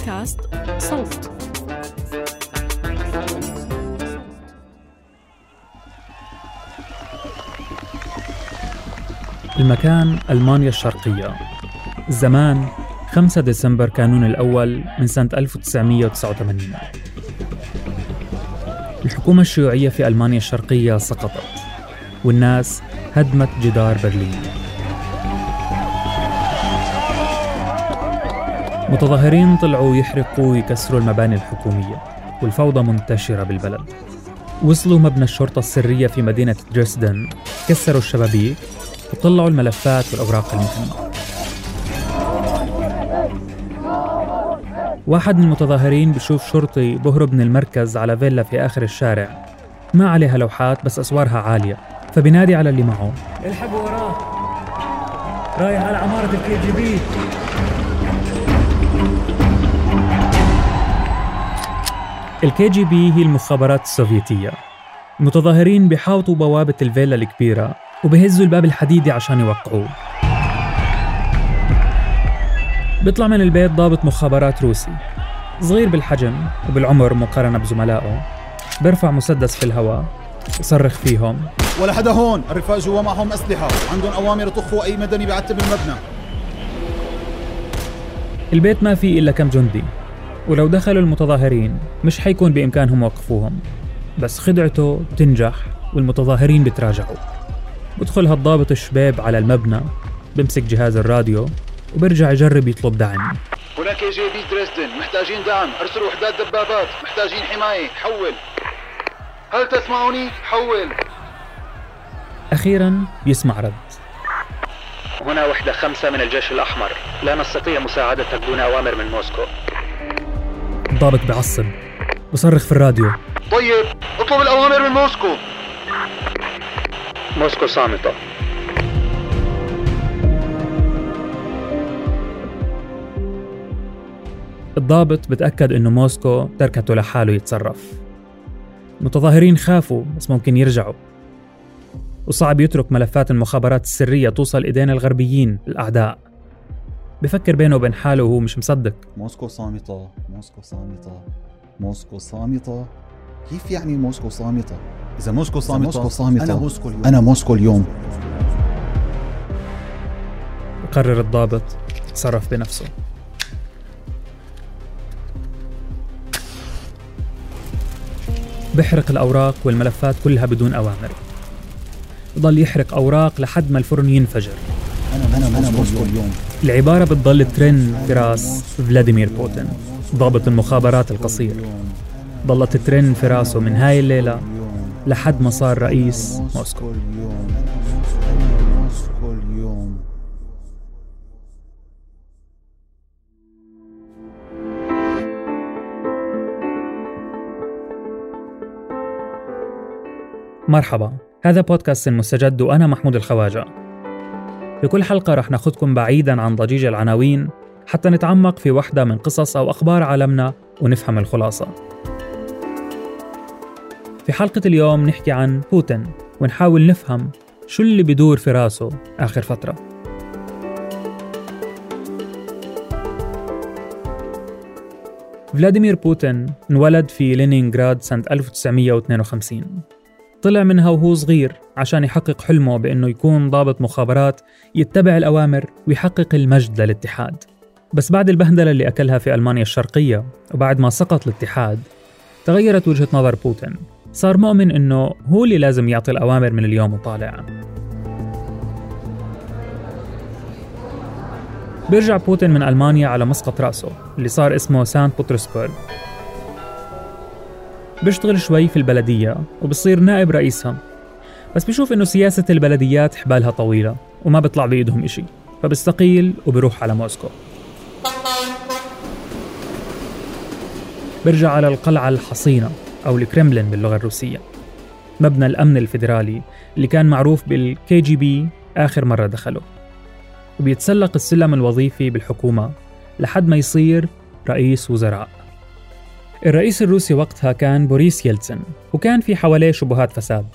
بودكاست صوت. المكان ألمانيا الشرقية. الزمان 5 ديسمبر كانون الأول من سنة 1989 الحكومة الشيوعية في ألمانيا الشرقية سقطت والناس هدمت جدار برلين. متظاهرين طلعوا يحرقوا ويكسروا المباني الحكومية والفوضى منتشرة بالبلد. وصلوا مبنى الشرطة السرية في مدينة دريسدن كسروا الشبابيك وطلعوا الملفات والأوراق المهمة واحد من المتظاهرين بشوف شرطي بهرب من المركز على فيلا في آخر الشارع. ما عليها لوحات بس أسوارها عالية. فبينادي على اللي معه. الحقوا وراه. رايح على عمارة الكي جي بي. الكي جي بي هي المخابرات السوفيتية. المتظاهرين بيحاوطوا بوابة الفيلا الكبيرة وبهزوا الباب الحديدي عشان يوقعوه. بيطلع من البيت ضابط مخابرات روسي. صغير بالحجم وبالعمر مقارنة بزملائه. بيرفع مسدس في الهواء. يصرخ فيهم. ولا حدا هون الرفاق جوا معهم أسلحة. عندهم أوامر يطخوا أي مدني بيعتب المبنى. البيت ما فيه إلا كم جندي. ولو دخلوا المتظاهرين مش حيكون بإمكانهم وقفوهم. بس خدعته بتنجح والمتظاهرين بتراجعوا. بدخل هالضابط الشباب على المبنى بمسك جهاز الراديو وبرجع يجرب يطلب دعم. هناك جي بي دريسدن محتاجين دعم ارسلوا وحدات دبابات محتاجين حماية حول. هل تسمعوني؟ حول. أخيرا بيسمع رد. هنا وحدة خمسة من الجيش الأحمر. لا نستطيع مساعدتك دون أوامر من موسكو. الضابط بعصب بصرخ في الراديو. طيب اطلب الأوامر من موسكو. موسكو صامتة. الضابط بتأكد إنه موسكو تركته لحاله يتصرف. المتظاهرين خافوا بس ممكن يرجعوا. وصعب يترك ملفات المخابرات السرية توصل إيدين الغربيين الأعداء بفكر بينه وبين حاله وهو مش مصدق. موسكو صامتة موسكو صامتة موسكو صامتة. كيف يعني موسكو صامتة؟ إذا موسكو صامتة, موسكو صامتة. أنا موسكو اليوم. أنا موسكو اليوم. قرر الضابط يتصرف بنفسه. بحرق الأوراق والملفات كلها بدون أوامر. بضل يحرق أوراق لحد ما الفرن ينفجر. أنا أنا موسكو اليوم العبارة بتضل ترن في راس فلاديمير بوتين. ضابط المخابرات القصير. ضلت ترن في راسه من هاي الليلة لحد ما صار رئيس موسكو. مرحبا. هذا بودكاست المستجد وأنا محمود الخواجة. في كل حلقة رح ناخدكم بعيدا عن ضجيج العناوين حتى نتعمق في وحدة من قصص أو أخبار عالمنا ونفهم الخلاصة. في حلقة اليوم نحكي عن بوتين ونحاول نفهم شو اللي بدور في راسه آخر فترة. فلاديمير بوتين انولد في لينينغراد سنة 1952 طلع منها وهو صغير عشان يحقق حلمه بأنه يكون ضابط مخابرات يتبع الأوامر ويحقق المجد للاتحاد. بس بعد البهدلة اللي أكلها في ألمانيا الشرقية وبعد ما سقط الاتحاد تغيرت وجهة نظر بوتين. صار مؤمن أنه هو اللي لازم يعطي الأوامر من اليوم وطالع. بيرجع بوتين من ألمانيا على مسقط رأسه اللي صار اسمه سانت بطرسبرغ. بيشتغل شوي في البلدية وبصير نائب رئيسها. بس بيشوف إنه سياسة البلديات حبالها طويلة وما بيطلع بإيدهم إشي فبيستقيل وبيروح على موسكو. برجع على القلعة الحصينة أو الكرملين باللغة الروسية. مبنى الأمن الفيدرالي اللي كان معروف بالكي جي بي آخر مرة دخله. وبيتسلق السلم الوظيفي بالحكومة لحد ما يصير رئيس وزراء. الرئيس الروسي وقتها كان بوريس يلتسن وكان في حواليه شبهات فساد.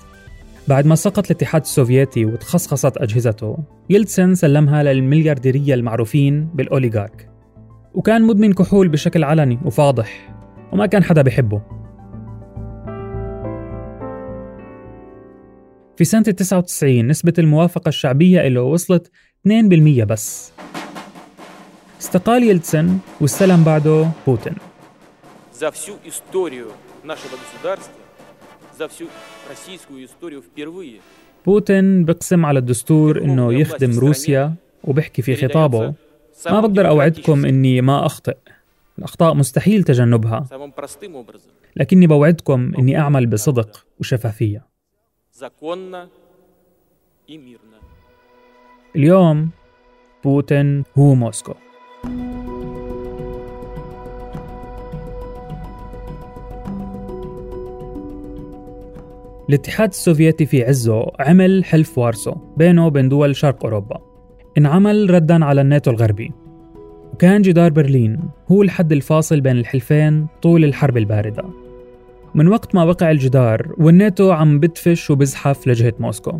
بعد ما سقط الاتحاد السوفيتي وتخصخصت أجهزته يلتسن سلمها للمليارديرية المعروفين بالأوليغارك. وكان مدمن كحول بشكل علني وفاضح وما كان حدا بحبه في سنة 99 نسبة الموافقة الشعبية له وصلت 2% بس. استقال يلتسن واستلم بعده بوتين. За всю историю нашего государства, за всю российскую историю впервые بوتين بقسم على الدستور انه يخدم روسيا وبحكي في خطابه ما بقدر اوعدكم اني ما اخطئ الاخطاء مستحيل تجنبها самым простым образом, لكني بوعدكم اني اعمل بصدق وشفافيه законно и мирно. اليوم بوتين هو موسكو الاتحاد السوفيتي في عزه عمل حلف وارسو بينه وبين دول شرق أوروبا. انعمل ردا على الناتو الغربي. وكان جدار برلين هو الحد الفاصل بين الحلفين طول الحرب الباردة. من وقت ما وقع الجدار والناتو عم بدفش وبزحف لجهة موسكو.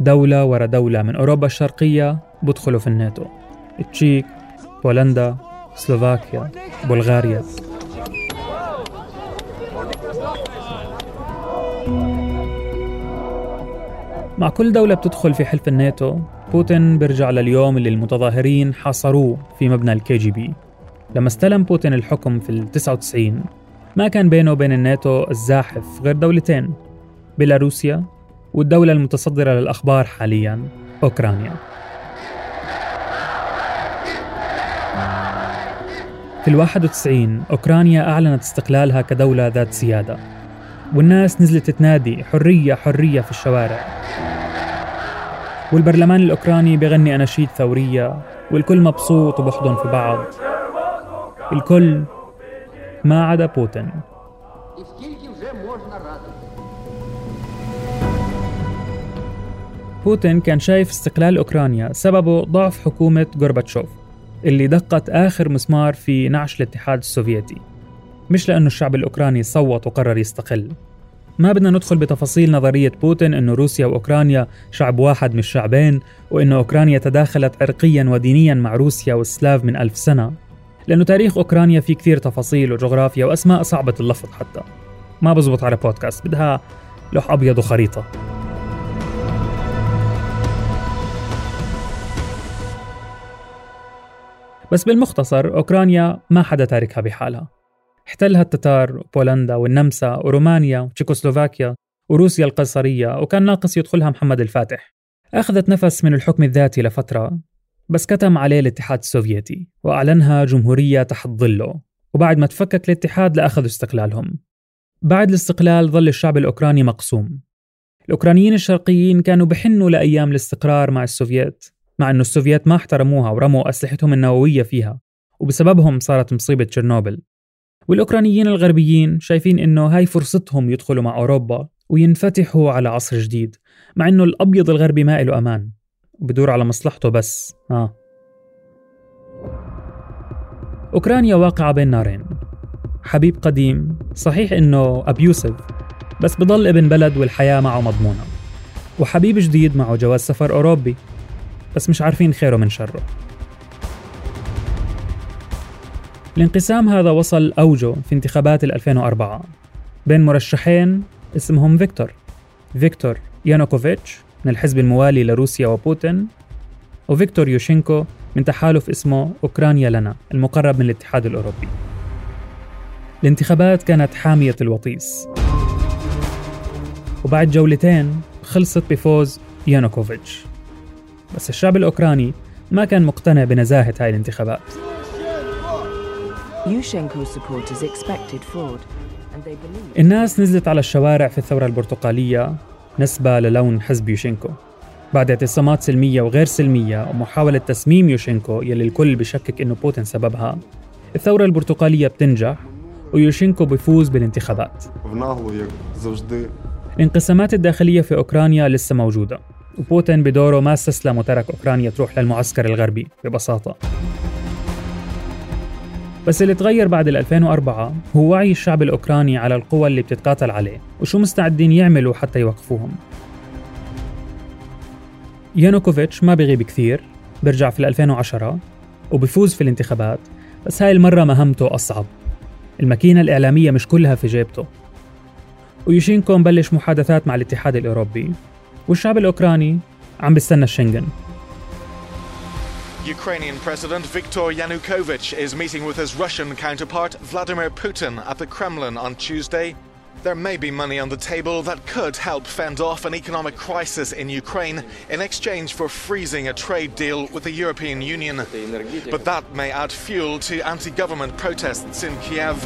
دولة ورا دولة من أوروبا الشرقية بدخلوا في الناتو. التشيك بولندا سلوفاكيا بلغاريا. مع كل دولة بتدخل في حلف الناتو بوتين بيرجع لليوم اللي المتظاهرين حاصروه في مبنى الكي جي بي. لما استلم بوتين الحكم في ال 99 ما كان بينه وبين الناتو الزاحف غير دولتين بيلاروسيا والدولة المتصدرة للأخبار حاليا أوكرانيا. في ال 91 أوكرانيا أعلنت استقلالها كدولة ذات سيادة. والناس نزلت تنادي حرية حرية في الشوارع. والبرلمان الأوكراني بغني أناشيد ثورية والكل مبسوط وبحضن في بعض. الكل ما عدا بوتين. بوتين كان شايف استقلال أوكرانيا سببه ضعف حكومة غورباتشوف اللي دقت آخر مسمار في نعش الاتحاد السوفيتي. مش لأنه الشعب الأوكراني صوت وقرر يستقل. ما بدنا ندخل بتفاصيل نظرية بوتين أنه روسيا وأوكرانيا شعب واحد مش شعبين وأنه أوكرانيا تداخلت عرقيا ودينيا مع روسيا والسلاف من ألف سنة. لأنه تاريخ أوكرانيا فيه كثير تفاصيل وجغرافيا وأسماء صعبة اللفظ حتى. ما بزبط على بودكاست بدها لوح أبيض وخريطة. بس بالمختصر أوكرانيا ما حدا تاركها بحالها. احتلها التتار وبولندا والنمسا ورومانيا وتشيكوسلوفاكيا وروسيا القيصرية وكان ناقص يدخلها محمد الفاتح. أخذت نفس من الحكم الذاتي لفترة بس كتم عليه الاتحاد السوفيتي وأعلنها جمهورية تحت ظله وبعد ما تفكك الاتحاد أخذوا استقلالهم. بعد الاستقلال ظل الشعب الأوكراني مقسوم. الأوكرانيين الشرقيين كانوا بحنوا لأيام الاستقرار مع السوفييت مع أنه السوفييت ما احترموها ورموا أسلحتهم النووية فيها وبسببهم صارت مصيبة تشيرنوبل. والأوكرانيين الغربيين شايفين إنه هاي فرصتهم يدخلوا مع أوروبا وينفتحوا على عصر جديد مع إنه الأبيض الغربي ما له أمان وبدور على مصلحته بس آه. أوكرانيا واقعة بين نارين. حبيب قديم صحيح إنه أبيوسف بس بضل ابن بلد والحياة معه مضمونة. وحبيب جديد معه جواز سفر أوروبي بس مش عارفين خيره من شره. الانقسام هذا وصل أوجه في انتخابات 2004 بين مرشحين اسمهم فيكتور. فيكتور يانوكوفيتش من الحزب الموالي لروسيا وبوتين وفيكتور يوشينكو من تحالف اسمه أوكرانيا لنا المقرب من الاتحاد الأوروبي. الانتخابات كانت حامية الوطيس. وبعد جولتين خلصت بفوز يانوكوفيتش. بس الشعب الأوكراني ما كان مقتنع بنزاهة هاي الانتخابات. الناس نزلت على الشوارع في الثورة البرتقالية نسبة للون حزب يوشينكو. بعد اعتصامات سلمية وغير سلمية ومحاولة تسميم يوشينكو يلي الكل بشكك إنه بوتين سببها الثورة البرتقالية بتنجح ويوشينكو بيفوز بالانتخابات. الانقسامات الداخلية في أوكرانيا لسه موجودة وبوتين بدوره ما استسلم وترك أوكرانيا تروح للمعسكر الغربي ببساطة. بس اللي تغير بعد ال 2004 هو وعي الشعب الأوكراني على القوى اللي بتتقاتل عليه وشو مستعدين يعملوا حتى يوقفوهم. يانوكوفيتش ما بيغيب كثير برجع في ال 2010 وبفوز في الانتخابات بس هاي المرة مهمته أصعب. الماكينة الإعلامية مش كلها في جيبته. ويوشينكو مبلش محادثات مع الاتحاد الأوروبي والشعب الأوكراني عم بيستنى الشنغن Ukrainian President Viktor Yanukovych is meeting with his Russian counterpart Vladimir Putin at the Kremlin on Tuesday. There may be money on the table that could help fend off an economic crisis in Ukraine in exchange for freezing a trade deal with the European Union. But that may add fuel to anti government protests in Kiev.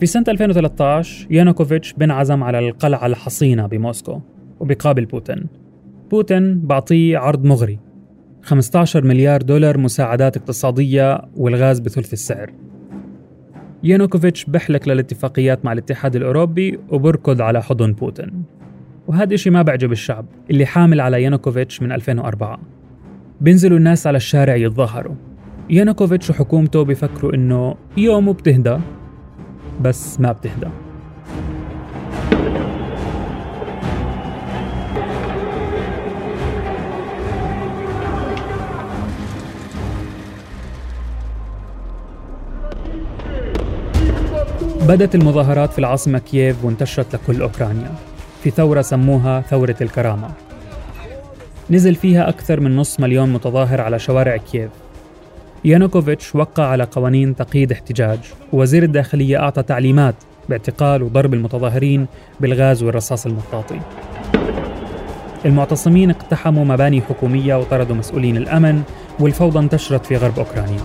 في سنة 2013 يانوكوفيتش بنعزم على القلعة الحصينة بموسكو وبقابل بوتين بوتين بعطيه عرض مغري 15 مليار دولار مساعدات اقتصادية والغاز بثلث السعر. يانوكوفيتش بحلك للاتفاقيات مع الاتحاد الأوروبي وبركض على حضن بوتين. وهذا إشي ما بعجب الشعب اللي حامل على يانوكوفيتش من 2004 بينزلوا الناس على الشارع يتظاهروا. يانوكوفيتش وحكومته بيفكروا إنه يوم بتهدى بس ما بتهدى. بدت المظاهرات في العاصمة كييف وانتشرت لكل أوكرانيا. في ثورة سموها ثورة الكرامة. نزل فيها أكثر من نص مليون متظاهر على شوارع كييف. يانوكوفيتش وقع على قوانين تقييد احتجاج ووزير الداخلية أعطى تعليمات باعتقال وضرب المتظاهرين بالغاز والرصاص المطاطي المعتصمين اقتحموا مباني حكومية وطردوا مسؤولين الأمن والفوضى انتشرت في غرب أوكرانيا.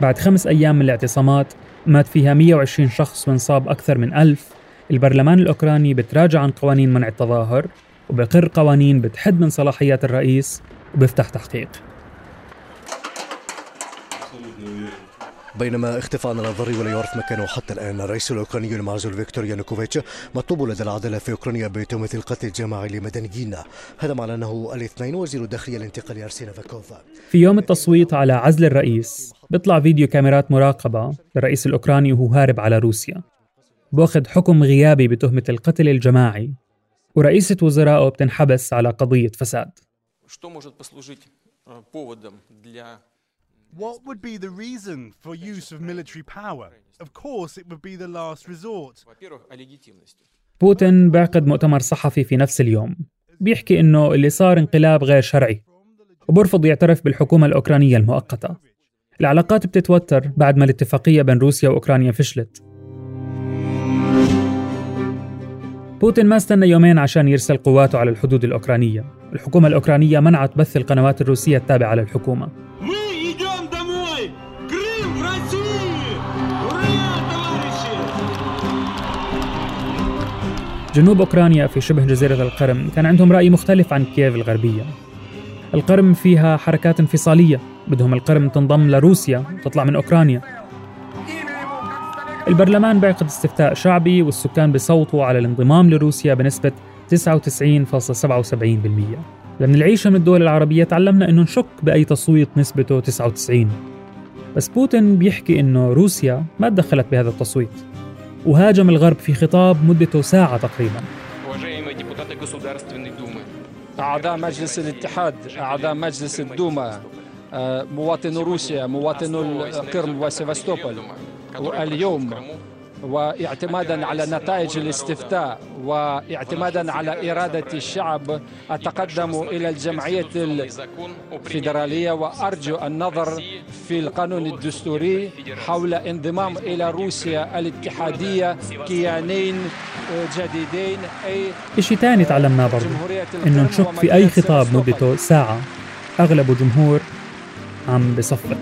بعد خمس أيام من الاعتصامات مات فيها 120 شخص وانصاب أكثر من ألف. البرلمان الأوكراني بتراجع عن قوانين منع التظاهر وبقر قوانين بتحد من صلاحيات الرئيس وبيفتح تحقيق. بينما اختفى عن الأنظار ولا يعرف مكانه حتى الآن الرئيس الأوكراني المعزول فيكتور يانوكوفيتش مطلوب لدى العدالة في أوكرانيا بتهمة القتل الجماعي لمدنيين. هذا ما أعلنه الاثنين وزير الداخلية الانتقالي أرسين أفاكوف في يوم التصويت على عزل الرئيس بيطلع فيديو كاميرات مراقبة للرئيس الأوكراني وهو هارب على روسيا. بأخذ حكم غيابي بتهمة القتل الجماعي. ورئيسة وزرائه بتنحبس على قضية فساد. What would be the reason for use of military power? Of course, it would be the last resort. بوتين بعقد مؤتمر صحفي في نفس اليوم بيحكي انه اللي صار انقلاب غير شرعي وبرفض يعترف بالحكومة الأوكرانية المؤقتة العلاقات بتتوتر بعد ما الاتفاقية بين روسيا وأوكرانيا فشلت بوتين ما استنى يومين عشان يرسل قواته على الحدود الأوكرانية الحكومة الأوكرانية منعت بث القنوات الروسية التابعة للحكومة جنوب أوكرانيا في شبه جزيرة القرم. كان عندهم رأي مختلف عن كييف الغربية. القرم فيها حركات انفصالية. بدهم القرم تنضم لروسيا وتطلع من أوكرانيا. البرلمان بيعقد استفتاء شعبي والسكان بيصوتوا على الانضمام لروسيا بنسبة 99.77% لما العيشة من الدول العربية تعلمنا إنه نشك بأي تصويت نسبته 99 بس بوتين بيحكي إنه روسيا ما تدخلت بهذا التصويت. وهاجم الغرب في خطاب مدته ساعة تقريبا. أعضاء مجلس الاتحاد أعضاء مجلس الدوما مواطنو روسيا مواطنو القرم وسيفاستوبول واليوم واعتمادا على نتائج الاستفتاء واعتمادا على إرادة الشعب أتقدم إلى الجمعية الفيدرالية وأرجو النظر في القانون الدستوري حول انضمام إلى روسيا الاتحادية كيانين جديدين أي إشي تاني تعلمناه برضه إنه نشك في أي خطاب مدته ساعة. أغلب جمهور عم بصفق.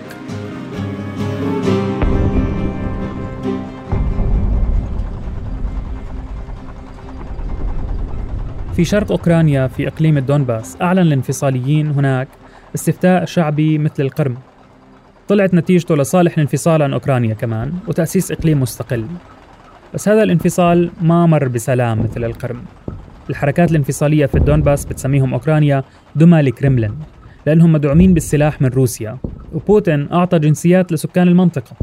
في شرق أوكرانيا في إقليم الدونباس أعلن الانفصاليين هناك استفتاء شعبي مثل القرم. طلعت نتيجته لصالح الانفصال عن أوكرانيا كمان وتأسيس إقليم مستقل. بس هذا الانفصال ما مر بسلام مثل القرم. الحركات الانفصالية في الدونباس بتسميهم أوكرانيا دمى الكرملين لأنهم مدعومين بالسلاح من روسيا وبوتين أعطى جنسيات لسكان المنطقة.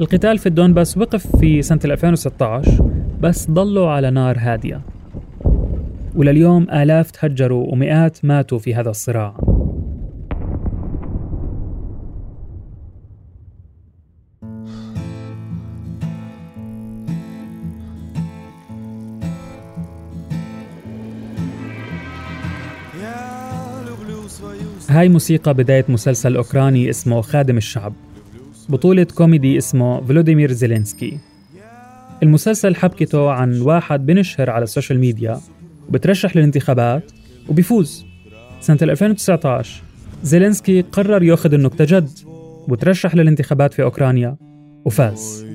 القتال في الدونباس وقف في سنة 2016 بس ضلوا على نار هادية. ولليوم آلاف تهجروا ومئات ماتوا في هذا الصراع. هاي موسيقى بداية مسلسل أوكراني اسمه خادم الشعب. بطولة كوميدي اسمه فلوديمير زيلينسكي. المسلسل حبكته عن واحد بنشهر على ال social media وبترشح للانتخابات وبيفوز. سنة 2019 زيلينسكي قرر ياخذ النكتة جد وترشح للانتخابات في أوكرانيا وفاز.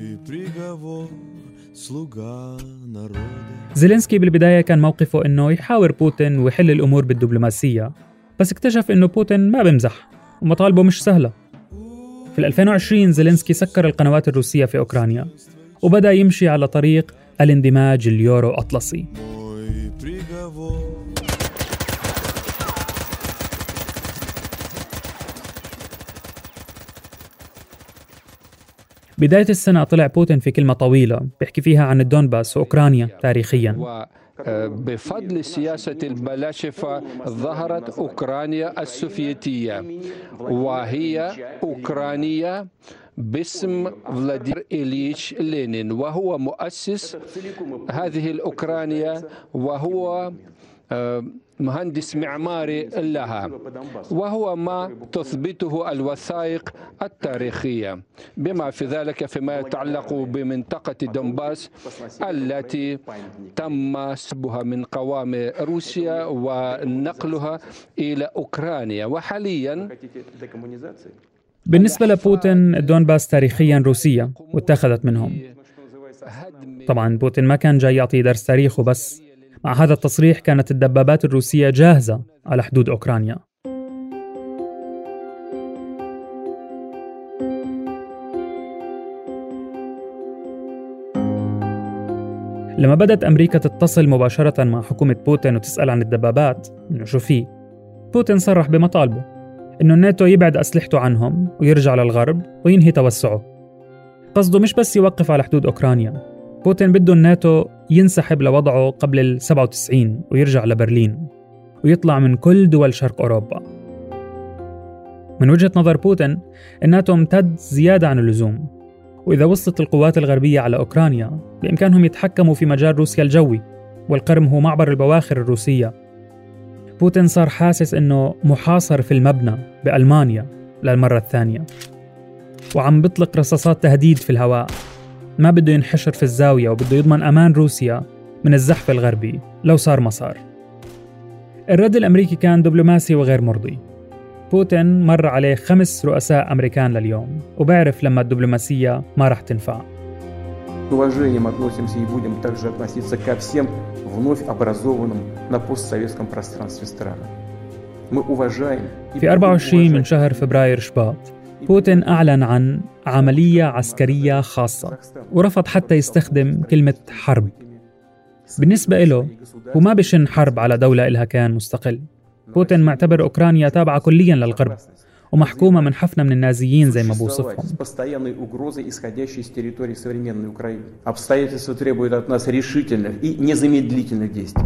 زيلينسكي بالبداية كان موقفه إنه يحاور بوتين ويحل الأمور بالدبلوماسية بس اكتشف إنه بوتين ما بمزح ومطالبه مش سهلة. في 2020 زيلينسكي سكر القنوات الروسية في أوكرانيا وبدأ يمشي على طريق الاندماج اليورو أطلسي. بداية السنة طلع بوتين في كلمة طويلة بيحكي فيها عن الدونباس وأوكرانيا تاريخيا. بفضل السياسة البلاشفة ظهرت أوكرانيا السوفيتية وهي أوكرانيا باسم فلاديمير إليتش لينين وهو مؤسس هذه الأوكرانيا وهو آه، مهندس معماري لها وهو ما تثبته الوثائق التاريخية بما في ذلك فيما يتعلق بمنطقة دونباس التي تم سبها من قوام روسيا ونقلها إلى أوكرانيا. وحاليا بالنسبة لبوتين دونباس تاريخيا روسية واتخذت منهم. طبعا بوتين ما كان جاي يعطي درس تاريخ وبس مع هذا التصريح كانت الدبابات الروسية جاهزة على حدود أوكرانيا. لما بدأت أمريكا تتصل مباشرة مع حكومة بوتين وتسأل عن الدبابات إنه شو في؟ بوتين صرح بمطالبه إنه الناتو يبعد أسلحته عنهم ويرجع للغرب وينهي توسعه. قصده مش بس يوقف على حدود أوكرانيا بوتين بده الناتو ينسحب لوضعه قبل ال 97 ويرجع لبرلين ويطلع من كل دول شرق أوروبا. من وجهة نظر بوتين الناتو امتد زيادة عن اللزوم وإذا وصلت القوات الغربية على أوكرانيا بإمكانهم يتحكموا في مجال روسيا الجوي والقرم هو معبر البواخر الروسية. بوتين صار حاسس إنه محاصر في المبنى بألمانيا للمرة الثانية وعم بيطلق رصاصات تهديد في الهواء. ما بده ينحشر في الزاوية وبده يضمن أمان روسيا من الزحف الغربي لو صار ما صار الرد الأمريكي كان دبلوماسي وغير مرضي بوتين مر عليه خمس رؤساء أمريكان لليوم وبعرف لما الدبلوماسية ما رح تنفع уважением относимся и будем также относиться ко всем вновь образованным на постсоветском пространстве странам. Мы уважаем في 24 من شهر فبراير شباط بوتين أعلن عن عملية عسكرية خاصة ورفض حتى يستخدم كلمة حرب بالنسبة له هو ما بشن حرب على دولة إلها كان مستقل بوتين معتبر أوكرانيا تابعة كليا للغرب ومحكومة من حفنة من النازيين زي ما بوصفهم Обстоятельства требуют от нас решительных и незамедлительных действий.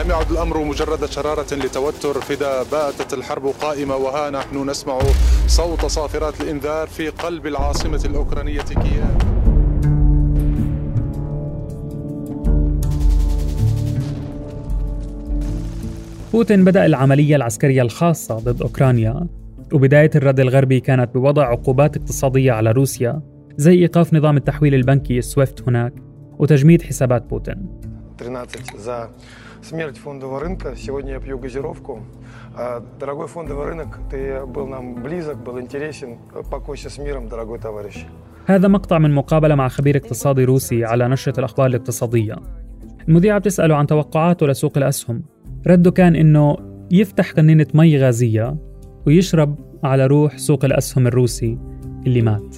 لم يعد الأمر مجرد شرارة لتوتر فدا باتت الحرب قائمة وها نحن نسمع صوت صافرات الإنذار في قلب العاصمة الأوكرانية كييف. بوتين بدأ العملية العسكرية الخاصة ضد أوكرانيا. وبداية الرد الغربي كانت بوضع عقوبات اقتصادية على روسيا زي إيقاف نظام التحويل البنكي SWIFT هناك وتجميد حسابات بوتين. 13 смерть фондового рынка. Сегодня я пью газировку. Дорогой фондовый рынок, ты был нам близок, был интересен. Покойся с миром, дорогой товарищ. هذا مقطع من مقابلة مع خبير اقتصادي روسي على نشرة الأخبار الاقتصادية المذيعة بتسأله عن توقعاته لسوق الأسهم رده كان إنه يفتح قنينة مي غازية ويشرب على روح سوق الأسهم الروسي اللي مات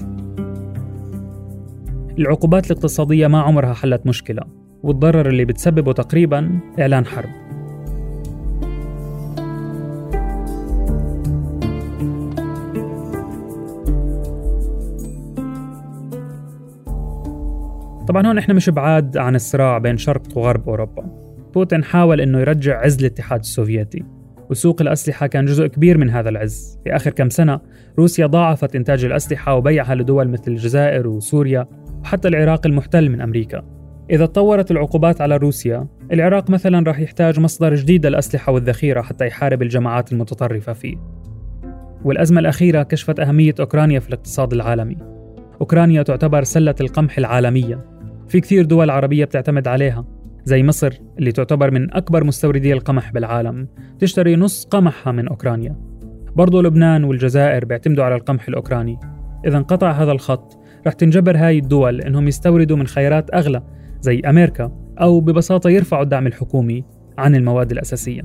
العقوبات الاقتصادية ما عمرها حلت مشكلة والضرر اللي بتسببه تقريبا إعلان حرب. طبعا هون إحنا مش بعاد عن الصراع بين شرق وغرب أوروبا. بوتين حاول أنه يرجع عز الاتحاد السوفيتي وسوق الأسلحة كان جزء كبير من هذا العز. في آخر كم سنة روسيا ضاعفت إنتاج الأسلحة وبيعها لدول مثل الجزائر وسوريا وحتى العراق المحتل من أمريكا. إذا تطورت العقوبات على روسيا العراق مثلا راح يحتاج مصدر جديد للأسلحة والذخيرة حتى يحارب الجماعات المتطرفة فيه. والأزمة الأخيرة كشفت أهمية أوكرانيا في الاقتصاد العالمي. أوكرانيا تعتبر سلة القمح العالمية. في كثير دول عربية بتعتمد عليها زي مصر اللي تعتبر من أكبر مستوردي القمح بالعالم تشتري نص قمحها من أوكرانيا. برضو لبنان والجزائر بيعتمدوا على القمح الأوكراني. إذا انقطع هذا الخط رح تنجبر هاي الدول إنهم يستوردوا من خيارات أغلى زي أمريكا أو ببساطة يرفعوا الدعم الحكومي عن المواد الأساسية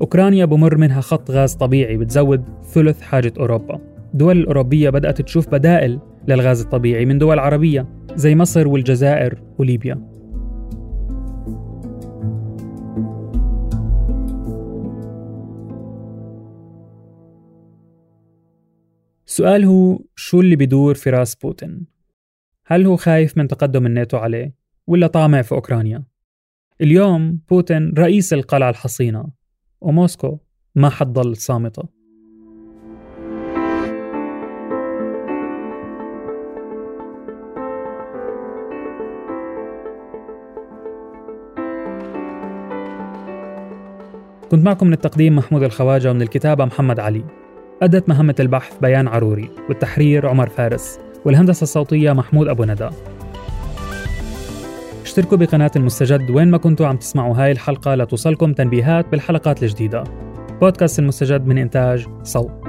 أوكرانيا بمر منها خط غاز طبيعي بتزود ثلث حاجة أوروبا الدول الأوروبية بدأت تشوف بدائل للغاز الطبيعي من دول عربية زي مصر والجزائر وليبيا السؤال هو شو اللي بدور في راس بوتين؟ هل هو خايف من تقدم الناتو عليه؟ ولا طامع في أوكرانيا؟ اليوم بوتين رئيس القلعة الحصينة وموسكو ما حتضل صامتة. كنت معكم من التقديم محمود الخواجة ومن الكتابة محمد علي. أدت مهمة البحث بيان عروري والتحرير عمر فارس والهندسة الصوتية محمود أبو ندى. اشتركوا بقناة المستجد وين ما كنتوا عم تسمعوا هاي الحلقة. لتوصلكم تنبيهات بالحلقات الجديدة. بودكاست المستجد من إنتاج صوت.